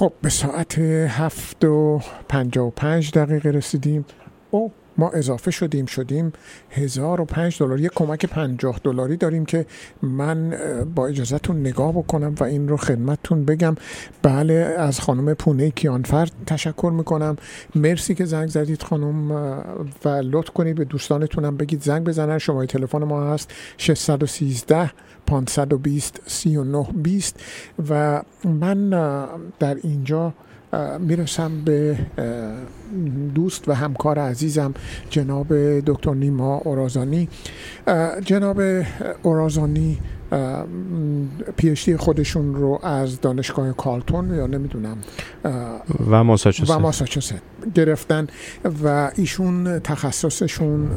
خب به ساعت هفت و پنجا و پنج دقیقه رسیدیم. او ما اضافه شدیم شدیم هزار و پنج دلار یک کمک پنجاه دلاری داریم که من با اجازهتون نگاه بکنم و این رو خدمتتون بگم. بله از خانم پونه کیانفر تشکر می‌کنم. مرسی که زنگ زدید خانم و لطف کنید به دوستانتونم بگید زنگ بزنن. شماره تلفن ما هست 613 520 39 20 و من در اینجا می‌رسم به دوست و همکار عزیزم جناب دکتر نیما اورازانی. جناب اورازانی پیشتی خودشون رو از دانشگاه کالتون یا نمی‌دونم و ماساچوست. و ماساچوست گرفتن و ایشون تخصصشون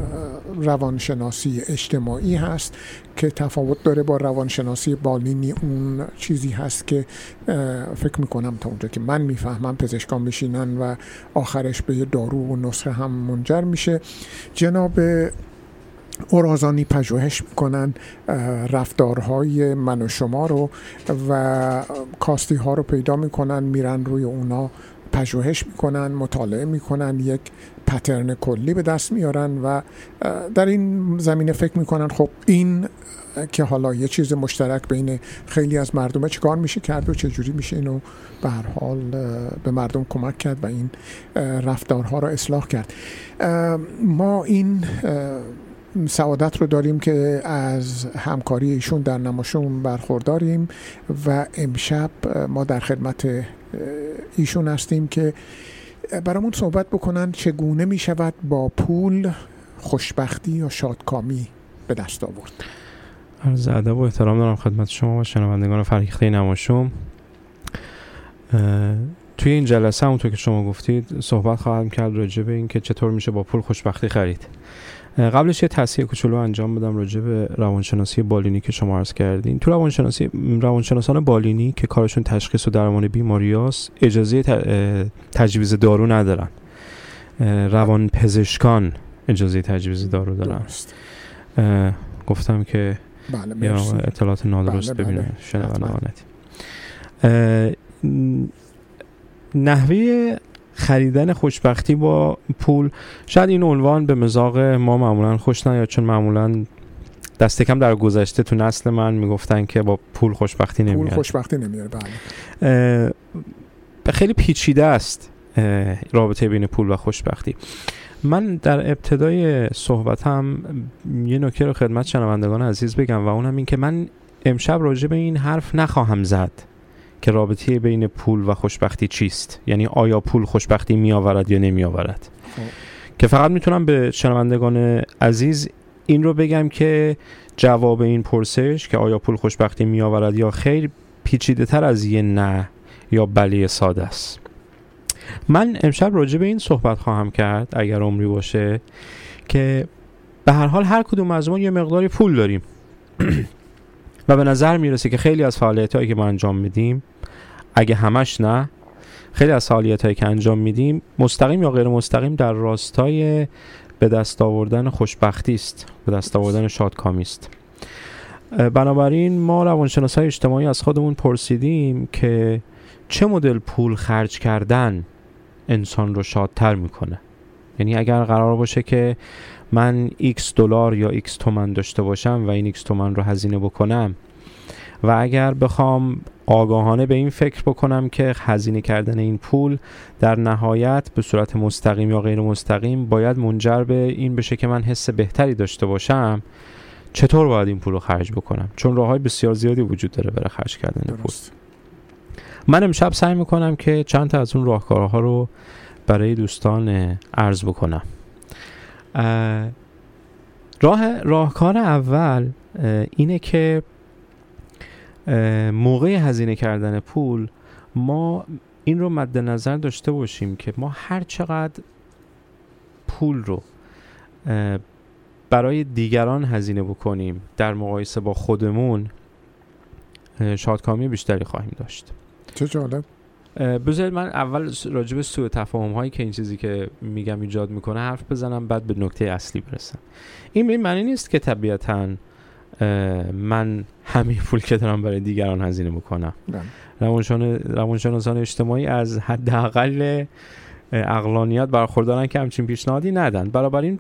روانشناسی اجتماعی هست که تفاوت داره با روانشناسی بالینی. اون چیزی هست که فکر می‌کنم تا اونجا که من می‌فهمم پزشکان میشینن و آخرش به یه دارو و نسخه هم منجر میشه. جناب اورازانی پژوهش می‌کنن رفتارهای من و شما رو و کاستی ها رو پیدا می‌کنن میرن روی اونا پژوهش می‌کنن مطالعه می‌کنن یک پترن کلی به دست میارن و در این زمینه فکر می‌کنن خب این که حالا یه چیز مشترک بین خیلی از مردمه چیکار میشه کرد و چجوری میشه اینو به هر حال به مردم کمک کرد و این رفتارها رو اصلاح کرد. ما این سعادت رو داریم که از همکاری ایشون در نماشون برخورداریم و امشب ما در خدمت ایشون هستیم که برامون صحبت بکنن چگونه می شود با پول خوشبختی یا شادکامی به دست آورد. عرض ادب و احترام دارم خدمت شما و شنوندگان فریخته نماشوم. توی این جلسه همونطور که شما گفتید صحبت خواهم کرد راجع به این که چطور میشه با پول خوشبختی خرید. قبلش یه تصحیح کوچولو انجام بدم راجع به روانشناسی بالینی که شما عرض کردین. تو روانشناسی روانشناسان بالینی که کارشون تشخیص و درمان بیماریاست اجازه تجویز دارو ندارن. روان پزشکان اجازه تجویز دارو دارن. گفتم که بله یا اطلاعات نادرست بله ببینه بله. نحوه خریدن خوشبختی با پول شاید این عنوان به مزاق ما معمولا خوش نیاد چون معمولا دست کم در گذشته تو نسل من می‌گفتن که با پول خوشبختی نمیاد. پول خوشبختی نمیاره بله. خیلی پیچیده است رابطه بین پول و خوشبختی. من در ابتدای صحبتم یه نکته رو خدمت شنوندگان عزیز بگم و اونم این که من امشب راجع به این حرف نخواهم زد. که رابطه بین پول و خوشبختی چیست؟ یعنی آیا پول خوشبختی می آورد یا نمی آورد که فقط می‌تونم به شنوندگان عزیز این رو بگم که جواب این پرسش که آیا پول خوشبختی می آورد یا خیر پیچیده تر از یه نه یا بله ساده است. من امشب راجع به این صحبت خواهم کرد اگر عمری باشه که به هر حال هر کدوم از ما یه مقداری پول داریم. و به نظر می‌رسه که خیلی از فعالیت هایی که ما انجام میدیم اگه همش نه خیلی از فعالیت هایی که انجام میدیم مستقیم یا غیر مستقیم در راستای به دست آوردن خوشبختی است به دست آوردن شادکامی است. بنابراین ما روانشناس های اجتماعی از خودمون پرسیدیم که چه مدل پول خرج کردن انسان رو شادتر می‌کنه؟ یعنی اگر قرار باشه که من x دلار یا x تومن داشته باشم و این x تومن رو هزینه بکنم و اگر بخوام آگاهانه به این فکر بکنم که هزینه کردن این پول در نهایت به صورت مستقیم یا غیر مستقیم باید منجر به این بشه که من حس بهتری داشته باشم چطور باید این پول رو خرج بکنم؟ چون راه های بسیار زیادی وجود داره برای خرج کردن پول. من امشب سعی می‌کنم که چند تا از اون راهکارها رو برای دوستان عرض بکنم. راه راهکار اول اینه که موقع هزینه کردن پول ما این رو مد نظر داشته باشیم که ما هر چقدر پول رو برای دیگران هزینه بکنیم در مقایسه با خودمون شادکامی بیشتری خواهیم داشت. چه جالب. بذارید من اول راجع به سوء تفاهم هایی که این چیزی که میگم ایجاد می‌کنه حرف بزنم بعد به نکته اصلی برسم. این به معنی نیست که طبیعتا من همین پول که دارم برای دیگران هزینه بکنم بله. روانشناسان اجتماعی از حداقل اقلانیت برخوردارن که همچین پیشنهادی ندن. این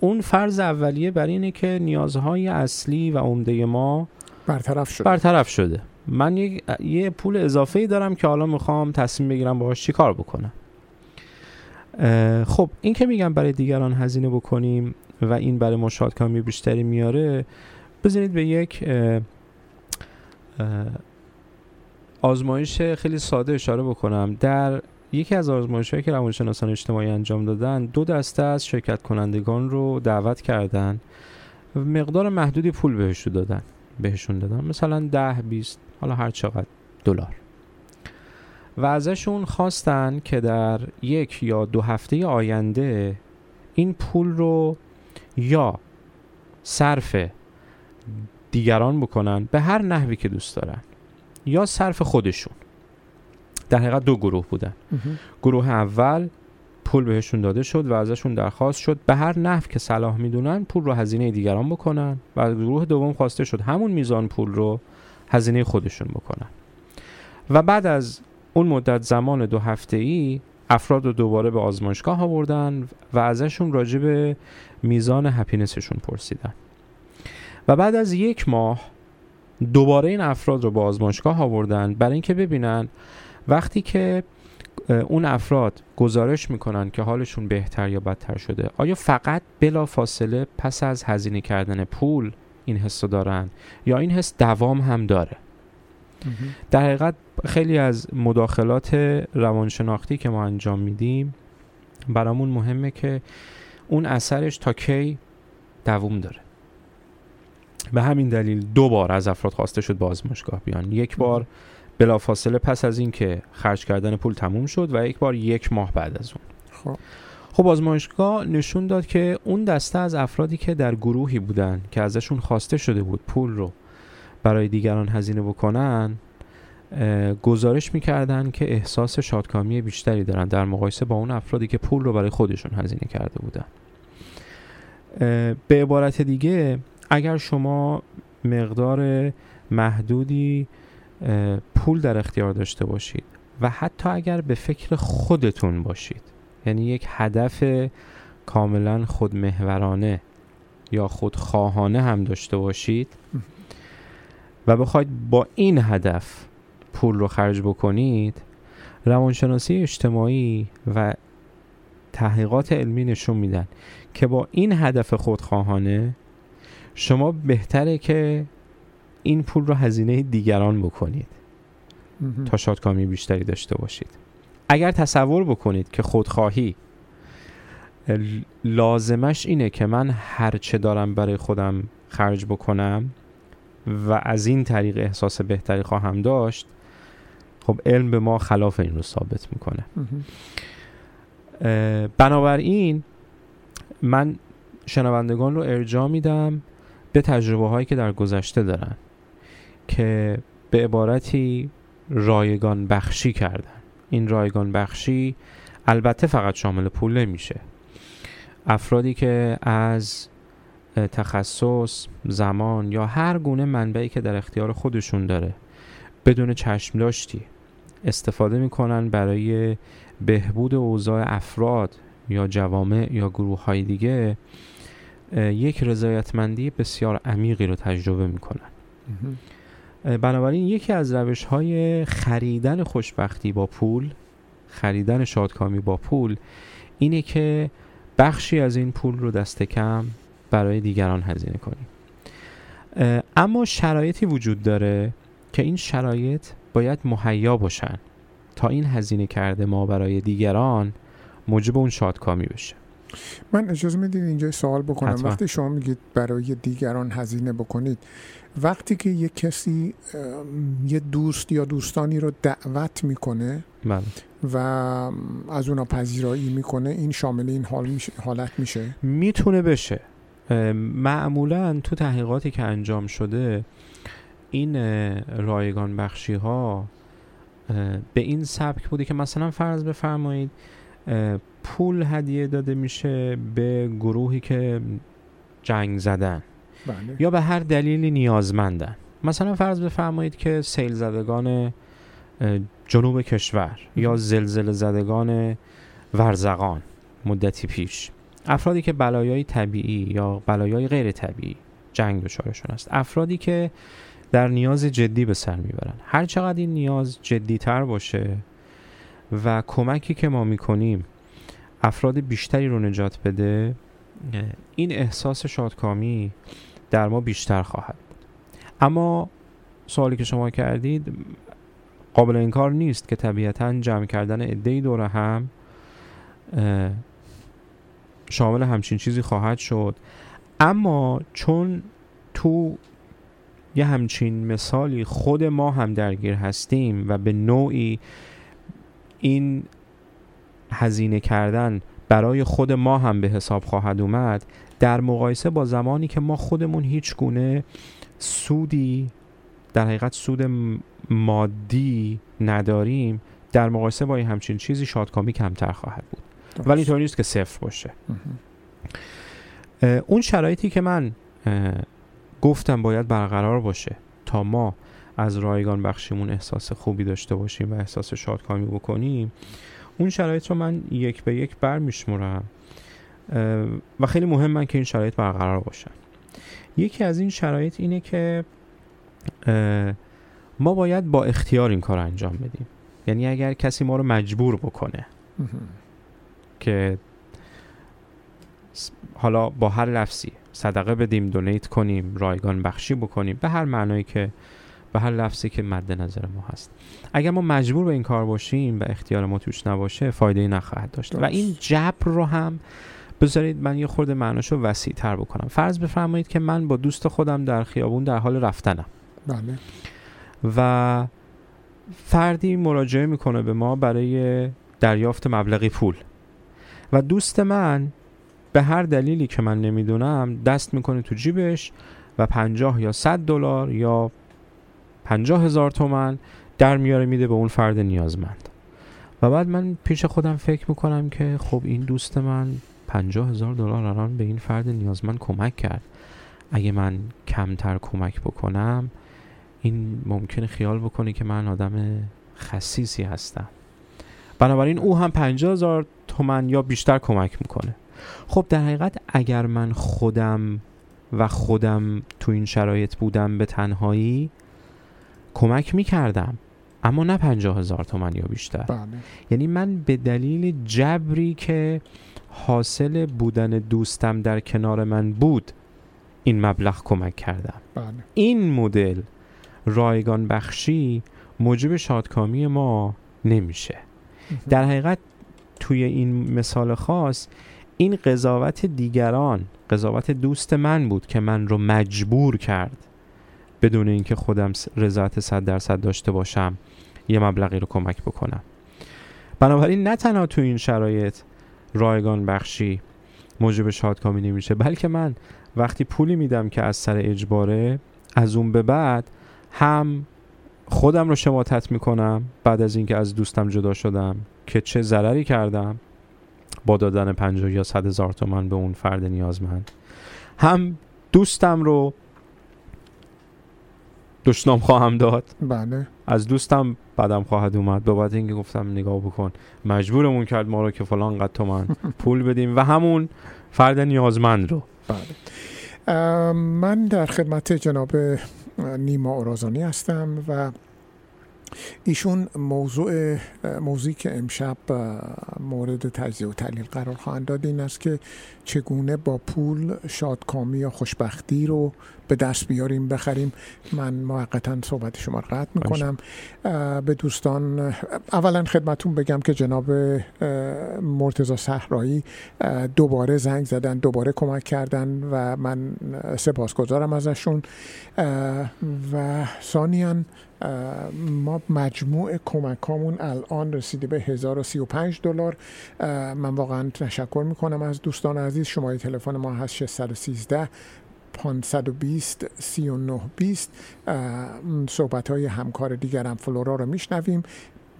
اون فرض اولیه بر اینه که نیازهای اصلی و عمده ما برطرف شده. برطرف شده. من یه, یه پول اضافه ای دارم که حالا می‌خوام تصمیم بگیرم باهاش چی کار بکنم. خب این که میگم برای دیگران هزینه بکنیم و این برای ما شادکامی بیشتری میاره بذارید به یک آزمایش خیلی ساده اشاره بکنم. در یکی از آزمایش هایی که روانشناسان اجتماعی انجام دادن دو دسته از شرکت کنندگان رو دعوت کردن. مقدار محدودی پول بهشون دادن بهشون دادن. مثلا ده 20 حالا هر چقدر دلار. و ازشون خواستن که در یک یا دو هفته آینده این پول رو یا صرف دیگران بکنن به هر نحوی که دوست دارن. یا صرف خودشون. در حقیقت دو گروه بودن. گروه اول پول بهشون داده شد و ازشون درخواست شد به هر نحو که صلاح می‌دونن پول رو هزینه دیگران بکنن و گروه دوم خواسته شد همون میزان پول رو هزینه خودشون بکنن. و بعد از اون مدت زمان دو هفته ای افراد رو دوباره به آزمایشگاه آوردن و ازشون راجع به میزان هپینسشون پرسیدن. و بعد از یک ماه دوباره این افراد رو به آزمایشگاه آوردن برای اینکه ببینن وقتی که اون افراد گزارش می‌کنن که حالشون بهتر یا بدتر شده آیا فقط بلا فاصله پس از هزینه کردن پول این حس دارن یا این حس دوام هم داره؟ در حقیقت خیلی از مداخلات روانشناختی که ما انجام میدیم برامون مهمه که اون اثرش تا کی دووم داره. به همین دلیل دو بار از افراد خواسته شد به آزمایشگاه بیان. یک بار بلافاصله پس از اینکه خرج کردن پول تموم شد و یک بار یک ماه بعد از اون. خب. خب آزمایشگاه نشون داد که اون دسته از افرادی که در گروهی بودن که ازشون خواسته شده بود پول رو برای دیگران هزینه بکنن گزارش می‌کردن که احساس شادکامی بیشتری دارن در مقایسه با اون افرادی که پول رو برای خودشون هزینه کرده بودن. به عبارت دیگه اگر شما مقدار محدودی پول در اختیار داشته باشید و حتی اگر به فکر خودتون باشید یعنی یک هدف کاملا خودمهورانه یا خودخواهانه هم داشته باشید و بخواید با این هدف پول رو خرج بکنید روانشناسی اجتماعی و تحقیقات علمی نشون میدن که با این هدف خودخواهانه شما بهتره که این پول رو هزینه دیگران بکنید. تا شادکامی بیشتری داشته باشید. اگر تصور بکنید که خودخواهی لازمش اینه که من هرچه دارم برای خودم خرج بکنم و از این طریق احساس بهتری خواهم داشت خب علم به ما خلاف این رو ثابت می‌کنه. بنابراین من شنوندگان رو ارجاع میدم. به تجربه هایی که در گذشته دارن که به عبارتی رایگان بخشی کردن. این رایگان بخشی البته فقط شامل پول نمیشه. افرادی که از تخصص زمان یا هر گونه منبعی که در اختیار خودشون داره بدون چشم داشتی استفاده می‌کنن برای بهبود اوضاع افراد یا جوامع یا گروه های دیگه یک رضایتمندی بسیار عمیقی رو تجربه می‌کنن. بنابراین یکی از روش های خریدن خوشبختی با پول خریدن شادکامی با پول اینه که بخشی از این پول رو دست کم برای دیگران هزینه کنیم اما شرایطی وجود داره که این شرایط باید مهیا باشن تا این هزینه کرده ما برای دیگران موجب اون شادکامی بشه. من اجازه می‌دید اینجا سوال بکنم. وقتی شما میگید برای دیگران هزینه بکنید وقتی که یک کسی یه دوست یا دوستانی رو دعوت می‌کنه بله. و از اونا پذیرایی می‌کنه این شامل این حال میشه، حالت میشه؟ می‌تونه بشه. معمولا تو تحقیقاتی که انجام شده این رایگان بخشی ها به این سبک بوده که مثلا فرض بفرمایید پول هدیه داده میشه به گروهی که جنگ زدن. بله. یا به هر دلیلی نیازمندن. مثلا فرض بفرمایید که سیل زدگان جنوب کشور یا زلزله زدگان ورزقان مدتی پیش. افرادی که بلایای طبیعی یا بلایای غیر طبیعی جنگ دچارشون است. افرادی که در نیاز جدی به سر می‌برن. هر چقدر این نیاز جدی تر باشه و کمکی که ما می‌کنیم افراد بیشتری رو نجات بده این احساس شادکامی در ما بیشتر خواهد اما سوالی که شما کردید قابل انکار نیست که طبیعتا جمع کردن عدهای دور هم شامل همچین چیزی خواهد شد. اما چون تو یه همچین مثالی خود ما هم درگیر هستیم و به نوعی این هزینه کردن برای خود ما هم به حساب خواهد اومد در مقایسه با زمانی که ما خودمون هیچ گونه سودی در حقیقت سود مادی نداریم در مقایسه با این همچین چیزی شادکامی کمتر خواهد بود. ولی اینطور نیست که صفر باشه. اون شرایطی که من گفتم باید برقرار باشه تا ما از رایگان بخشیمون احساس خوبی داشته باشیم و احساس شادکامی بکنیم اون شرایط رو من یک به یک برمیشمرم و خیلی مهم که این شرایط برقرار باشن یکی از این شرایط اینه که ما باید با اختیار این کار انجام بدیم. یعنی اگر کسی ما رو مجبور بکنه که حالا با هر لفظی صدقه بدیم دونیت کنیم رایگان بخشی بکنیم به هر معنایی که به هر لفظی که مد نظر ما هست. اگر ما مجبور به این کار باشیم و اختیار ما توش نباشه فایده نخواهد داشت. و این جبر رو هم بذارید من یه خورده معناشو وسیع تر بکنم. فرض بفرمایید که من با دوست خودم در خیابون در حال رفتنم. بله. و فردی مراجعه می‌کنه به ما برای دریافت مبلغی پول. و دوست من به هر دلیلی که من نمی‌دونم دست می‌کنه تو جیبش و پنجاه یا صد دلار یا پنجاه هزار تومن در میاره میده به اون فرد نیازمند. و بعد من پیش خودم فکر می‌کنم که خب این دوست من پنجاه هزار دلار الان به این فرد نیازمند کمک کرد. اگه من کمتر کمک بکنم این ممکنه خیال بکنه که من آدم خصیصی هستم. بنابراین او هم پنجاه هزار تومن یا بیشتر کمک می‌کنه. خب در حقیقت اگر من خودم و خودم تو این شرایط بودم به تنهایی کمک می‌کردم اما نه پنجاه هزار تومن یا بیشتر بله. یعنی من به دلیل جبری که حاصل بودن دوستم در کنار من بود این مبلغ کمک کردم بله. این مدل رایگان بخشی موجب شادکامی ما نمیشه در حقیقت توی این مثال خاص این قضاوت دیگران قضاوت دوست من بود که من رو مجبور کرد بدون اینکه خودم رضایت صد درصد داشته باشم یه مبلغی رو کمک بکنم. بنابراین نه تنها تو این شرایط رایگان بخشی موجب شادکامی نمیشه بلکه من وقتی پولی میدم که از سر اجباره از اون به بعد هم خودم رو شماتت می‌کنم بعد از اینکه از دوستم جدا شدم که چه ضرری کردم با دادن 50 یا 100 هزار تومن به اون فرد نیازمند. هم دوستم رو دشنام خواهم داد. بله. از دوستم بعدم خواهد اومد. به بعد اینکه گفتم نگاه بکن. مجبورمون کرد ما رو که فلان قد تومن پول بدیم. و همون فرد نیازمند رو. بله. من در خدمت جناب نیما اورازانی هستم و ایشون موضوع موضوعی که امشب مورد تجزیه و تحلیل قرار خواهند داد این است که چگونه با پول شادکامی یا خوشبختی رو به دست بیاریم بخریم. من موقتا صحبت شما رو قطع می‌کنم. به دوستان اولا خدمتون بگم که جناب مرتزا صحرایی دوباره زنگ زدن دوباره کمک کردن و من سپاسگزارم ازشون. و ثانیان ما مجموع کمک هامون الان رسیده به 1035 دلار. من واقعا تشکر می‌کنم از دوستان عزیز. شماره تلفن ما هست 613 520 3920 صحبت های همکار دیگرم فلورا رو میشنویم.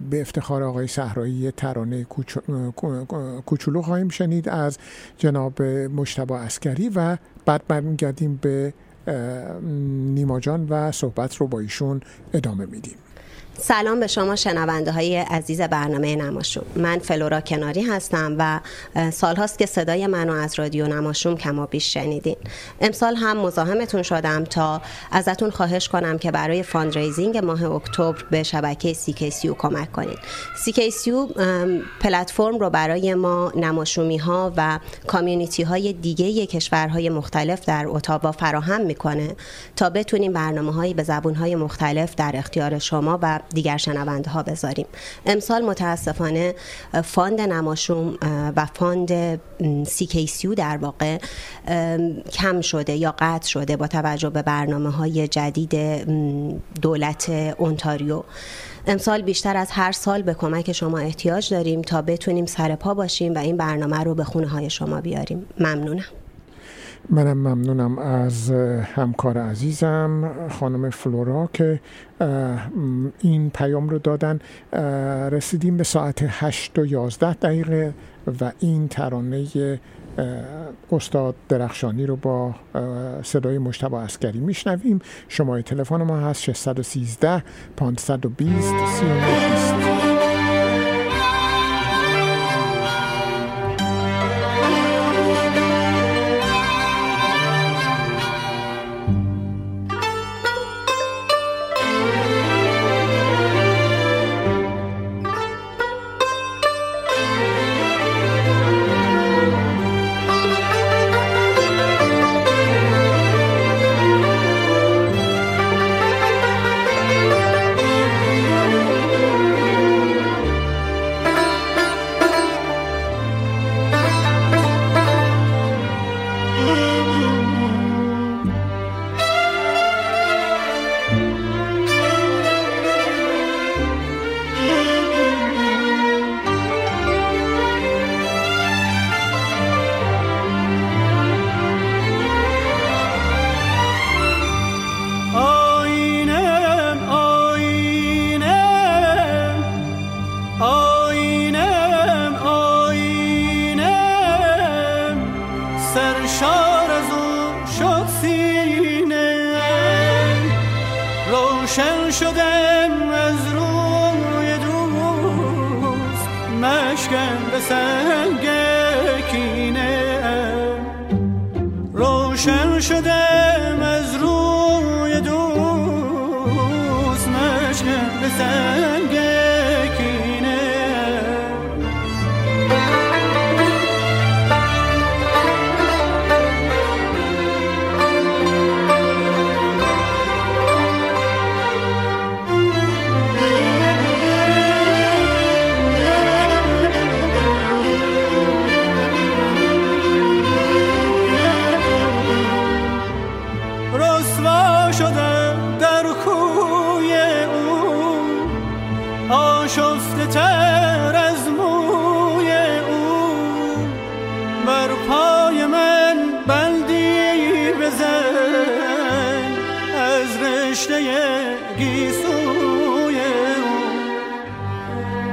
به افتخار آقای صحرایی ترانه کوچولو خواهیم شنید از جناب مشتبه اسکری و بعد برمیگردیم به نیما جان و صحبت رو با ایشون ادامه میدیم. سلام به شما شنونده های عزیز برنامه نماشوم. من فلورا کناری هستم و سال هاست که صدای منو از رادیو نماشوم کما بیش شنیدین. امسال هم مزاحمتون شدم تا ازتون خواهش کنم که برای fundraising ماه اکتبر به شبکه CKCU کمک کنید. CKCU پلتفرم رو برای ما نماشومی ها و community های دیگه کشورهای مختلف در اتاوا فراهم می‌کنه تا بتونیم برنامه هایی به زبون های مختلف در اختیار شما و دیگر شنونده ها بذاریم. امسال متاسفانه fund نماشوم و fund CKCU در واقع کم شده یا قطع شده با توجه به برنامه های جدید دولت اونتاریو. امسال بیشتر از هر سال به کمک شما احتیاج داریم تا بتونیم سر پا باشیم و این برنامه رو به خونه های شما بیاریم. ممنونم. منم ممنونم از همکار عزیزم خانم فلورا که این پیام رو دادن. رسیدیم به ساعت 8 و 11 دقیقه و این ترانه استاد درخشانی رو با صدای مشتبه اسکری میشنویم. شماره تلفن ما هست 613 520 39 سرشار از او شد سینه. روشن شدم از روی دوست مشکم به سنگ کینه. روشن شدم از روی دوست مشکم به سنگ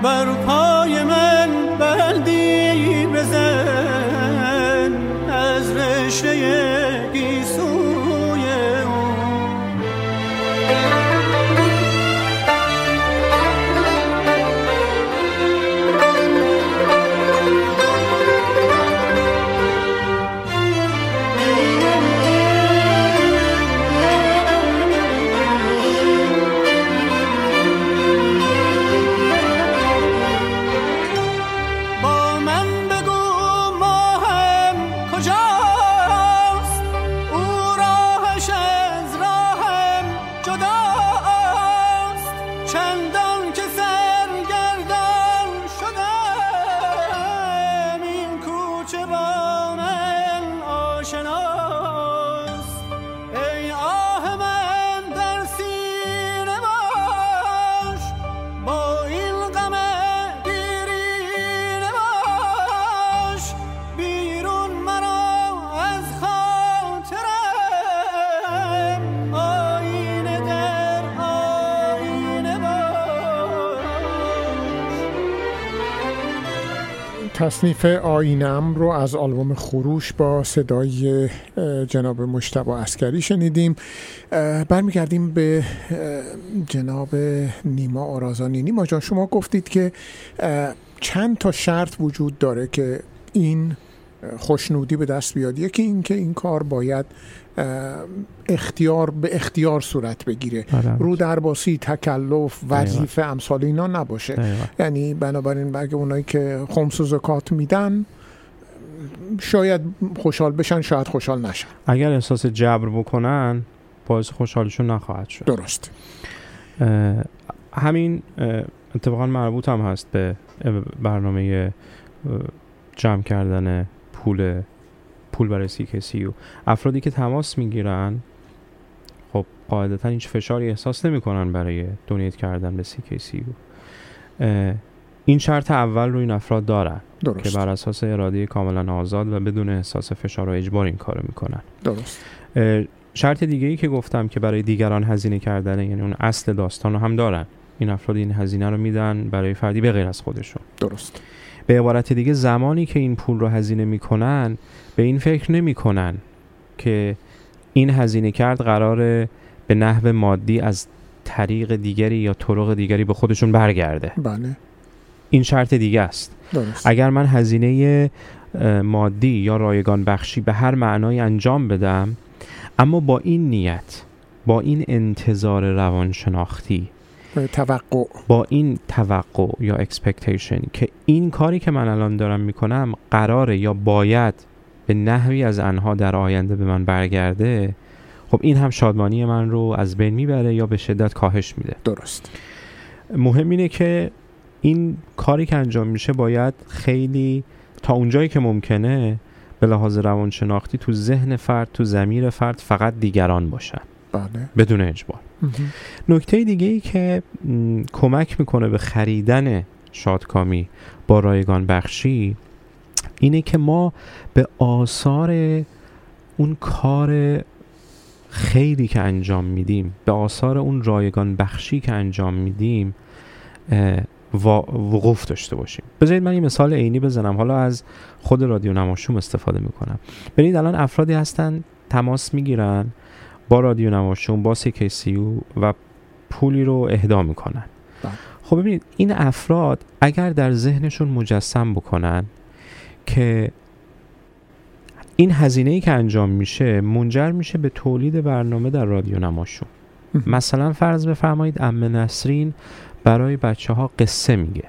برپا تصنیف آینم رو از آلبوم خروش با صدای جناب مشتبه اسکری شنیدیم. برمیگردیم به جناب نیما آرازانی. نیما جان شما گفتید که چند تا شرط وجود داره که این خوشنودی به دست بیاد. یکی این که این کار باید اختیار به اختیار صورت بگیره. آره. رو درباسی تکلف وظیفه امثال اینا نباشه. یعنی بنابراین اگه اونایی که خمس و زکات میدن شاید خوشحال بشن شاید خوشحال نشن. اگر احساس جبر بکنن باعث خوشحالشون نخواهد شد. درست. همین اتفاقا مربوط هم هست به برنامه جمع کردن پول پول برای CKCU افرادی که تماس می‌گیرن خب قاعدتا هیچ فشاری احساس نمی‌کنن برای دونیت کردن به CKCU این شرط اول رو این افراد دارن درست. که بر اساس اراده کاملا آزاد و بدون احساس فشار و اجبار این کارو می‌کنن. درست. شرط دیگه ای که گفتم که برای دیگران هزینه کردن یعنی اون اصل داستان رو هم دارن. این افراد این هزینه رو میدن برای فردی به غیر از خودشون. درست. به عبارت دیگه زمانی که این پول رو هزینه می‌کنن به این فکر نمی‌کنن که این هزینه کرد قرار به نحو مادی از طریق دیگری یا طرق دیگری به خودشون برگرده. بله. این شرط دیگه است. درست. اگر من هزینه مادی یا رایگان بخشی به هر معنای انجام بدم اما با این نیت با این انتظار روانشناختی توقع. با این توقع یا expectation که این کاری که من الان دارم می‌کنم قراره یا باید به نحوی از انحا در آینده به من برگرده خب این هم شادمانی من رو از بین می‌بره یا به شدت کاهش میده. درست. مهم اینه که این کاری که انجام میشه باید خیلی تا اونجایی که ممکنه به لحاظ روانشناختی تو ذهن فرد تو زمیر فرد فقط دیگران باشن. بله. بدون اجبار. نکته دیگه ای که کمک می‌کنه به خریدن شادکامی با رایگان بخشی اینه که ما به آثار اون کار خیری که انجام میدیم به آثار اون رایگان بخشی که انجام میدیم وقوف داشته باشیم. بذارید من این مثال عینی بزنم. حالا از خود رادیو نماشوم استفاده می‌کنم. ببینید الان افرادی هستن تماس می‌گیرن با رادیو نماشوم با CKCU و پولی رو اهدا می‌کنن. بله. خب ببینید این افراد اگر در ذهنشون مجسم بکنن که این هزینه ای که انجام میشه منجر میشه به تولید برنامه در رادیو نماشون مثلا فرض بفرمایید ام نسرین برای بچه ها قصه میگه.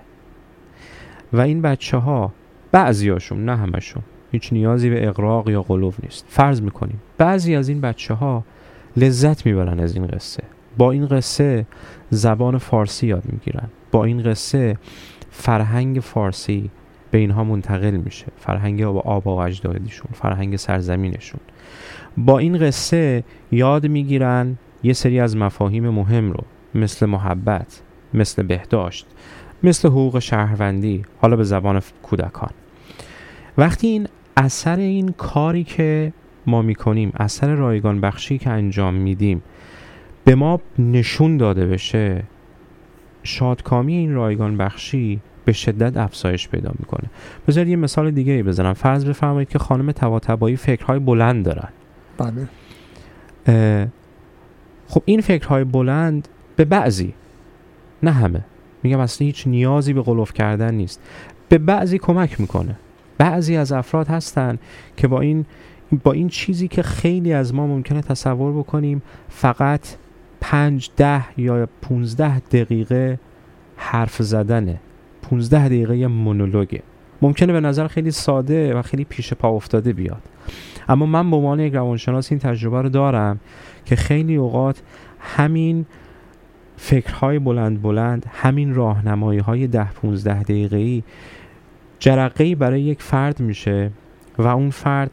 و این بچه ها بعضی هاشون نه همشون هیچ نیازی به اقراق یا قلوب نیست. فرض می‌کنیم بعضی از این بچه ها لذت می‌برن از این قصه. با این قصه زبان فارسی یاد می‌گیرن. با این قصه فرهنگ فارسی به اینها منتقل میشه. فرهنگ آبا و اجدادیشون فرهنگ سرزمینشون. با این قصه یاد می‌گیرن یه سری از مفاهیم مهم رو مثل محبت مثل بهداشت مثل حقوق شهروندی حالا به زبان کودکان. وقتی این اثر این کاری که ما می‌کنیم اثر رایگان بخشی که انجام میدیم به ما نشون داده بشه شادکامی این رایگان بخشی به شدت افزایش پیدا می‌کنه. بذارید یه مثال دیگه ای بزنم. فرض بفرمایید که خانم تواتبایی فکرهای بلند دارن. بله. خب این فکرهای بلند به بعضی نه همه. میگم اصلا هیچ نیازی به قلوف کردن نیست. به بعضی کمک می‌کنه. بعضی از افراد هستن که با این با این چیزی که خیلی از ما ممکنه تصور بکنیم فقط پنج ده یا پونزده دقیقه حرف زدنه. پونزده دقیقه مونولوگه. ممکنه به نظر خیلی ساده و خیلی پیش پا افتاده بیاد. اما من به عنوان یک روانشناس این تجربه رو دارم که خیلی اوقات همین فکرهای بلند بلند همین راهنمایی های ده پونزده دقیقه ای برای یک فرد میشه و اون فرد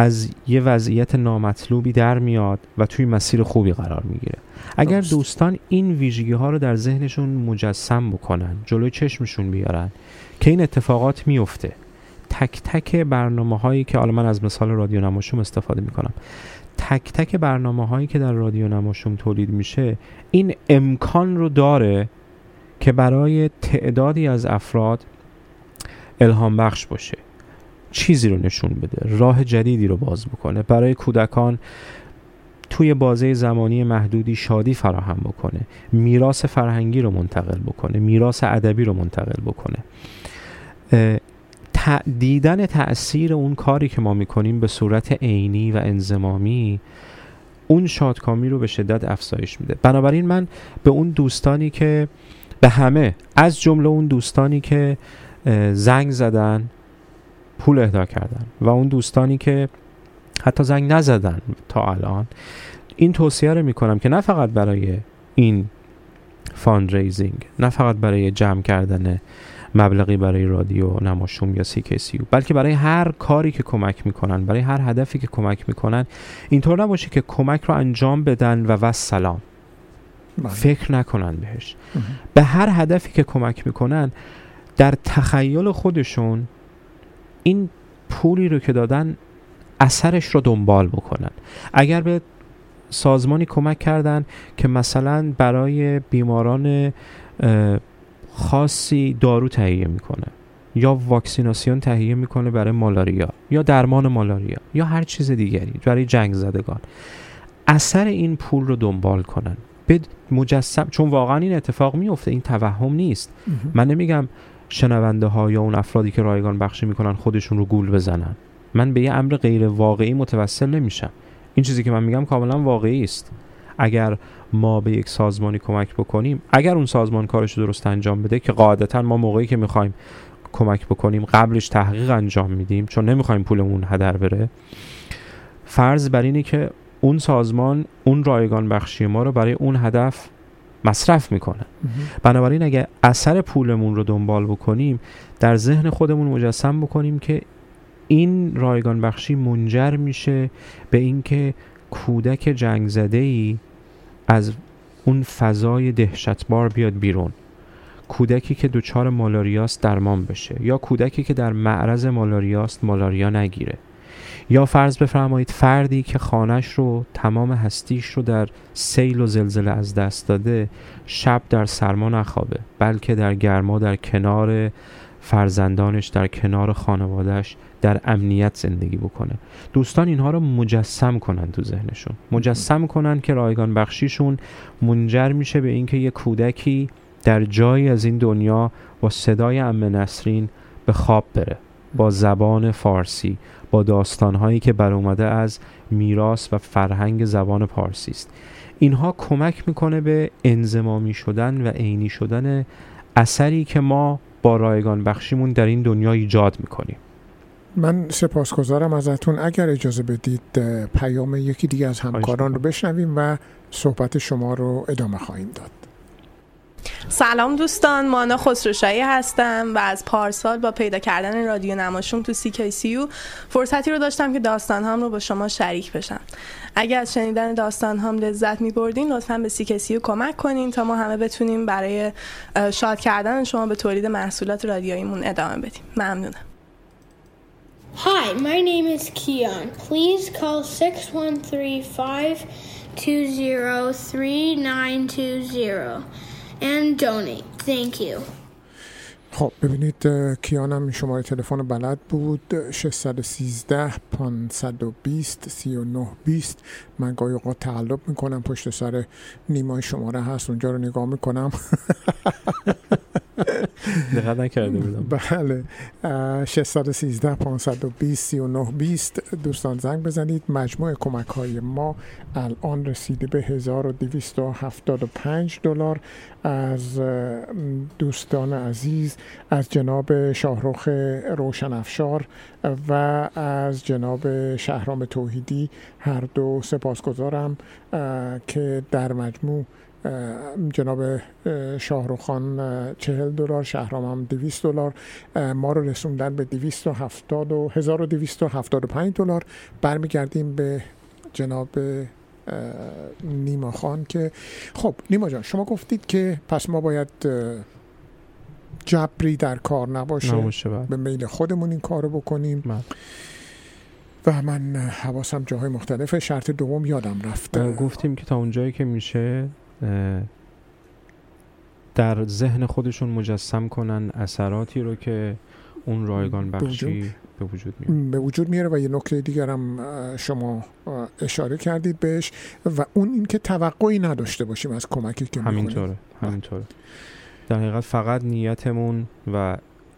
از یه وضعیت نامطلوبی در میاد و توی مسیر خوبی قرار می‌گیره. اگر دوستان این ویژگی ها رو در ذهنشون مجسم بکنن جلوی چشمشون بیارن که این اتفاقات میفته تک تک برنامه هایی که حالا من از مثال رادیو نماشوم استفاده می‌کنم تک تک برنامه هایی که در رادیو نماشوم تولید میشه این امکان رو داره که برای تعدادی از افراد الهام بخش باشه. چیزی رو نشون بده. راه جدیدی رو باز بکنه. برای کودکان توی بازه زمانی محدودی شادی فراهم بکنه. میراث فرهنگی رو منتقل بکنه. میراث ادبی رو منتقل بکنه. دیدن تاثیر اون کاری که ما می‌کنیم به صورت عینی و انزمامی اون شادکامی رو به شدت افزایش میده. بنابراین من به اون دوستانی که به همه از جمله اون دوستانی که زنگ زدن پول اهدا کردن و اون دوستانی که حتی زنگ نزدن تا الان. این توصیه رو می‌کنم که نه فقط برای این fundraising نه فقط برای جمع کردن مبلغی برای رادیو نماشوم یا CKCU بلکه برای هر کاری که کمک می‌کنن برای هر هدفی که کمک می‌کنن اینطور نباشه که کمک رو انجام بدن و و سلام. بله. فکر نکنن بهش. به هر هدفی که کمک می‌کنن در تخیل خودشون این پولی رو که دادن اثرش رو دنبال بکنن. اگر به سازمانی کمک کردن که مثلا برای بیماران خاصی دارو تهیه می‌کنه یا واکسیناسیون تهیه می‌کنه برای مالاریا یا درمان مالاریا یا هر چیز دیگری برای جنگ زدگان. اثر این پول رو دنبال کنن. به مجسم چون واقعا این اتفاق میفته این توهم نیست. من نمیگم شنونده ها یا اون افرادی که رایگان بخشی می‌کنن خودشون رو گول بزنن. من به یه امر غیر واقعی متوسل نمیشم. این چیزی که من میگم کاملا واقعی است. اگر ما به یک سازمانی کمک بکنیم اگر اون سازمان کارش درست انجام بده که قاعدتا ما موقعی که می‌خوایم کمک بکنیم قبلش تحقیق انجام میدیم چون نمی‌خوایم پولمون هدر بره فرض بر اینه که اون سازمان اون رایگان بخشی ما رو برای اون هدف مصرف می‌کنه. بنابراین اگر اثر پولمون رو دنبال بکنیم در ذهن خودمون مجسم بکنیم که این رایگان بخشی منجر میشه به اینکه کودک جنگ زده ای از اون فضای دهشتبار بیاد بیرون. کودکی که دچار مالاریاست درمان بشه یا کودکی که در معرض مالاریاست مالاریا نگیره. یا فرض بفرمایید فردی که خانش رو تمام هستیش رو در سیل و زلزله از دست داده شب در سرما نخوابه بلکه در گرما در کنار فرزندانش در کنار خانوادهش در امنیت زندگی بکنه. دوستان اینها رو مجسم کنن تو ذهنشون. مجسم کنن که رایگان بخشیشون منجر میشه به اینکه یه کودکی در جایی از این دنیا با صدای ام نسرین به خواب بره با زبان فارسی با داستانهایی که بر اومده از میراث و فرهنگ زبان پارسی است. اینها کمک می‌کنه به انزمامی شدن و عینی شدن اثری که ما با رایگان بخشیمون در این دنیا ایجاد می‌کنیم. من سپاسگزارم ازتون. اگر اجازه بدید پیام یکی دیگه از همکاران رو بشنویم و صحبت شما رو ادامه خواهیم داد. سلام دوستان مانا خسروشایی هستم و از پارسال با پیدا کردن رادیو نماشوم تو CKCU فرصتی رو داشتم که داستان هم رو با شما شریک بشم. اگر از شنیدن داستان هم لذت می بردین لطفا به CKCU کمک کنین تا ما همه بتونیم برای شاد کردن شما به تولید محصولات رادیوییمون ادامه بدیم. ممنونم. Hi, my name is Keon. Please call 6135 203 and donate. Thank you. خب ببینید کیانم شماره تلفن بلد بود 613 520 3920 من گاهی اوقات تعلق می‌کنم پشت سر نیمای شماره هست اونجا رو نگاه می‌کنم دقت نکرده بودم. بله. 613 520 39 20 دوستان زنگ بزنید. مجموع کمک های ما الان رسیده به 1275 دلار. از دوستان عزیز از جناب شاهروخ روشن افشار و از جناب شهرام توحیدی هر دو سپاسگزارم که در مجموع جناب شاهروخان چهل دلار شهرام هم دویست دلار ما رو رسوندن به دویست و هفتاد و هزار و دویست و هفتاد و پنج دلار برمیگردیم به جناب نیما خان که خب نیما جان شما گفتید که پس ما باید جبری در کار نباشه, بله. به میل خودمون این کارو بکنیم بله. و من حواسم جاهای مختلف شرط دوم یادم رفته گفتیم که تا اونجایی که میشه در ذهن خودشون مجسم کنن اثراتی رو که اون رایگان بخشی به وجود میاد به وجود میاره و یه نکته دیگر هم شما اشاره کردید بهش و اون اینکه توقعی نداشته باشیم از کمکی که. همینطوره همینطوره. در حقیقت فقط نیتمون و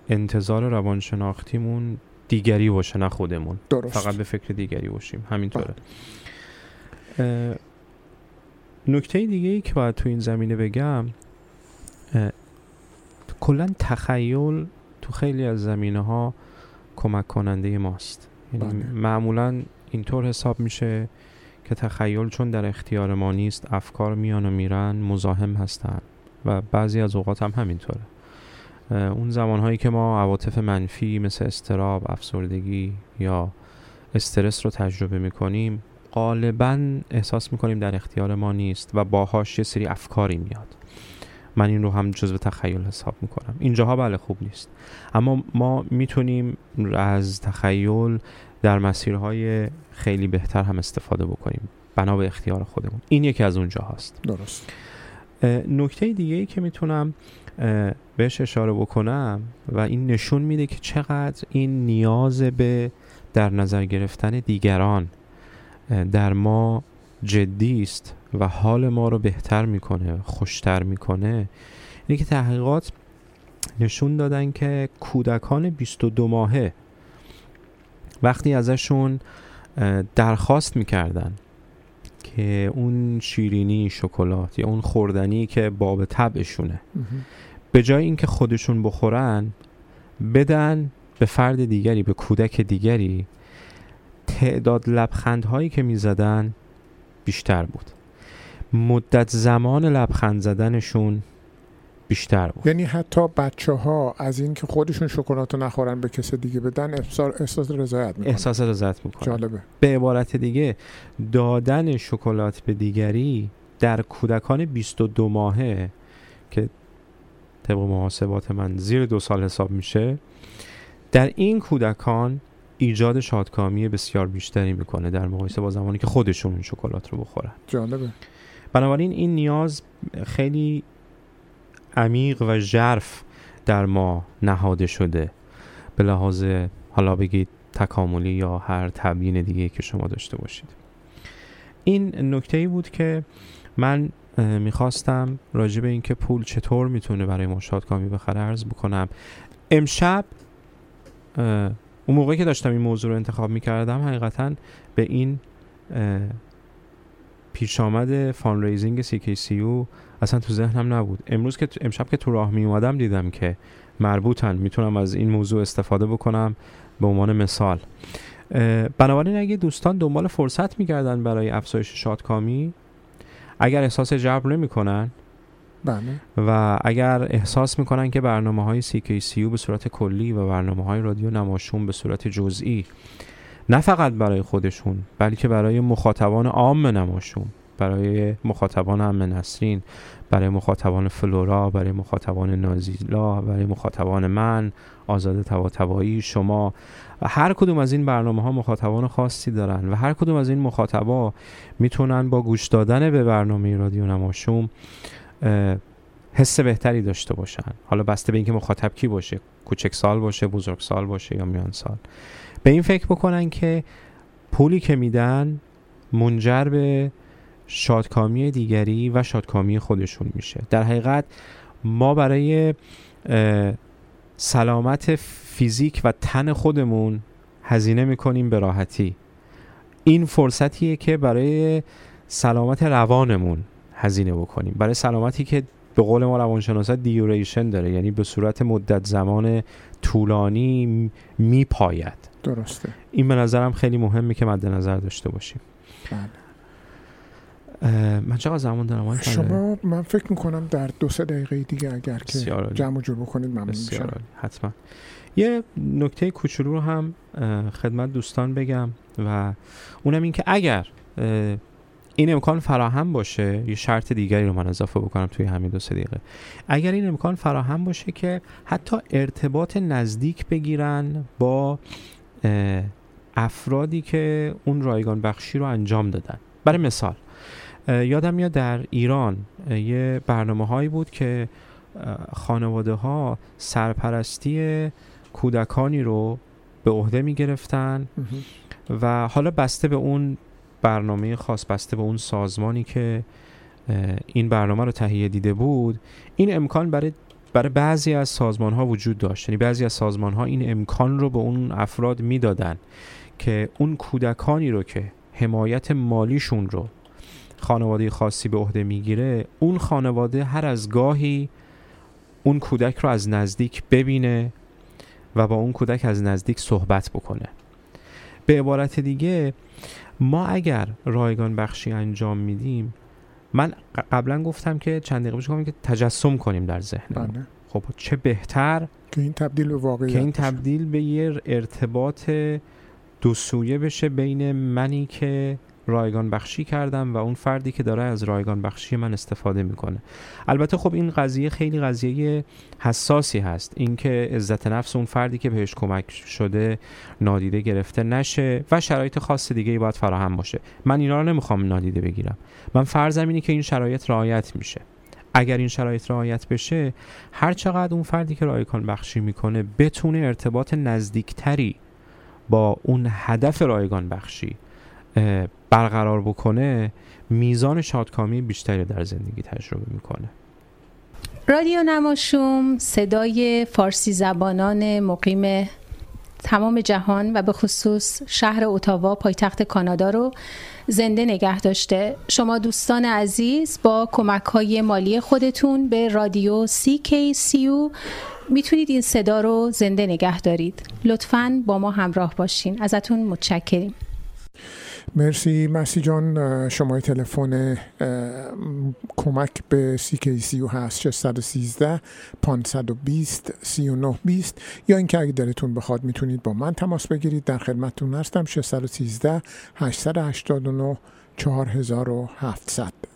انتظار روانشناختیمون دیگری باشه نه خودمون. درست. فقط به فکر دیگری باشیم. همینطوره. اه، نکته دیگه ای که باید تو این زمینه بگم کلا تخیل تو خیلی از زمینه ها کمک کننده ماست یعنی بله. معمولا اینطور حساب میشه که تخیل چون در اختیار ما نیست افکار میان و میرن مزاحم هستن و بعضی از اوقات هم همینطوره اون زمانهایی که ما عواطف منفی مثل استراب، افسردگی یا استرس رو تجربه می‌کنیم غالبا احساس می‌کنیم در اختیار ما نیست و باهاش یه سری افکاری میاد. من این رو هم جزو تخیل حساب می‌کنم. اینجاها بله خوب نیست. اما ما می‌تونیم از تخیل در مسیرهای خیلی بهتر هم استفاده بکنیم. بنا به اختیار خودمون. این یکی از اونجا هست درست نکته دیگه ای که می‌تونم بهش اشاره بکنم و این نشون میده که چقدر این نیاز به در نظر گرفتن دیگران در ما جدی است و حال ما رو بهتر می‌کنه خوشتر می‌کنه اینه که تحقیقات نشون دادن که کودکان 22 ماهه وقتی ازشون درخواست می‌کردن که اون شیرینی شکلات یا اون خوردنی که باب طبعشونه مهم. به جای اینکه خودشون بخورن بدن به فرد دیگری به کودک دیگری تعداد لبخندهایی که می‌زدن بیشتر بود. مدت زمان لبخند زدنشون بیشتر بود. یعنی حتی بچه ها از اینکه خودشون شکلات رو نخورن به کس دیگه بدن احساس, احساس رضایت می‌کنن. احساس رضایت می‌کنن. جالبه. به عبارت دیگه دادن شکلات به دیگری در کودکان 22 ماهه که طبق محاسبات من زیر دو سال حساب میشه در این کودکان ایجاد شادکامی بسیار بیشتری می‌کنه در مقایسه با زمانی که خودشون اون شکلات رو بخورن. جالبه. بنابراین این نیاز خیلی عمیق و ژرف در ما نهاده شده. به لحاظ حالا بگید تکاملی یا هر تبیین دیگه که شما داشته باشید. این نکته ای بود که من می‌خواستم راجع به اینکه پول چطور می‌تونه برای ما شادکامی بخره عرض بکنم. امشب اون موقعی که داشتم این موضوع رو انتخاب می‌کردم حقیقتا به این پیش آمد فان ریزینگ CKCU اصلا تو ذهنم نبود. امروز که امشب که تو راه می اومدم دیدم که مربوطن. می‌تونم از این موضوع استفاده بکنم به عنوان مثال. بنابراین اگه دوستان دنبال فرصت میگردن برای افزایش شادکامی اگر احساس جبر نمی‌کنن بله. و اگر احساس می‌کنن که برنامه های CKCU به صورت کلی و برنامه های رادیو نماشون به صورت جزئی نه فقط برای خودشون بلکه برای مخاطبان عام نماشون برای مخاطبان ام نسرین برای مخاطبان فلورا برای مخاطبان نازیلا برای مخاطبان من آزاد طباطبایی شما هر کدوم از این برنامه ها مخاطبان خاصی دارن و هر کدوم از این مخاطبا می‌تونن با گوش دادن به برنامه رادیو نماشوم حس بهتری داشته باشن. حالا بسته به اینکه مخاطب کی باشه؟ کوچک سال باشه بزرگ سال باشه یا میان سال. به این فکر بکنن که پولی که میدن منجر به شادکامی دیگری و شادکامی خودشون میشه. در حقیقت ما برای سلامت فیزیک و تن خودمون هزینه می‌کنیم به راحتی. این فرصتیه که برای سلامت روانمون هزینه بکنیم برای سلامتی که به قول ما روانشناسا دیوریشن داره یعنی به صورت مدت زمان طولانی میپاید درسته این به نظرم خیلی مهمه که مد نظر داشته باشیم بله. من چقدر زمان دارم؟ شما من فکر می‌کنم در دو سه دقیقه دیگه اگر که. جمع جور بکنید ممنون میشم. حتما یه نکته کوچولو رو هم خدمت دوستان بگم و اونم این که اگر این امکان فراهم باشه؟ یه شرط دیگری رو من اضافه بکنم توی همین دو سه دقیقه. اگر این امکان فراهم باشه که حتی ارتباط نزدیک بگیرن با افرادی که اون رایگان بخشی رو انجام دادن. برای مثال یادم میاد در ایران یه برنامه هایی بود که خانواده ها سرپرستی کودکانی رو به عهده می گرفتن و حالا بسته به اون برنامه خاص بسته به اون سازمانی که این برنامه رو تهیه دیده بود این امکان برای برای بعضی از سازمان ها وجود داشت. یعنی بعضی از سازمان ها این امکان رو به اون افراد می‌دادن که اون کودکانی رو که حمایت مالیشون رو خانواده خاصی به عهده می‌گیره اون خانواده هر از گاهی اون کودک رو از نزدیک ببینه و با اون کودک از نزدیک صحبت بکنه. به عبارت دیگه ما اگر رایگان بخشی انجام میدیم من قبلا گفتم که چند دقیقه پیش که تجسم کنیم در ذهن بله. خب چه بهتر که این تبدیل به واقعیت که این تبدیل به یه ارتباط دو سویه بشه بین منی که رایگان بخشی کردم و اون فردی که داره از رایگان بخشی من استفاده می‌کنه. البته خب این قضیه خیلی قضیه حساسی هست. اینکه عزت نفس اون فردی که بهش کمک شده نادیده گرفته نشه و شرایط خاص دیگه ای باید فراهم باشه. من اینا رو نمی‌خوام نادیده بگیرم. من فرضم اینه که این شرایط رعایت میشه. اگر این شرایط رعایت بشه هر چقدر اون فردی که رایگان بخشی می‌کنه بتونه ارتباط نزدیکتری با اون هدف رایگان بخشی برقرار بکنه میزان شادکامی بیشتری در زندگی تجربه می‌کنه. رادیو نماشوم صدای فارسی زبانان مقیم تمام جهان و به خصوص شهر اتاوا پایتخت کانادا رو زنده نگه داشته. شما دوستان عزیز با کمک های مالی خودتون به رادیو CKCU می‌تونید این صدا رو زنده نگه دارید. لطفاً با ما همراه باشین. ازتون متشکریم. مرسی مسی جان. شماره تلفن کمک به CKCU هست. 613 520 3920 یا اینکه اگه دلتون بخواد می‌تونید با من تماس بگیرید. در خدمتتون هستم. 613 889 4700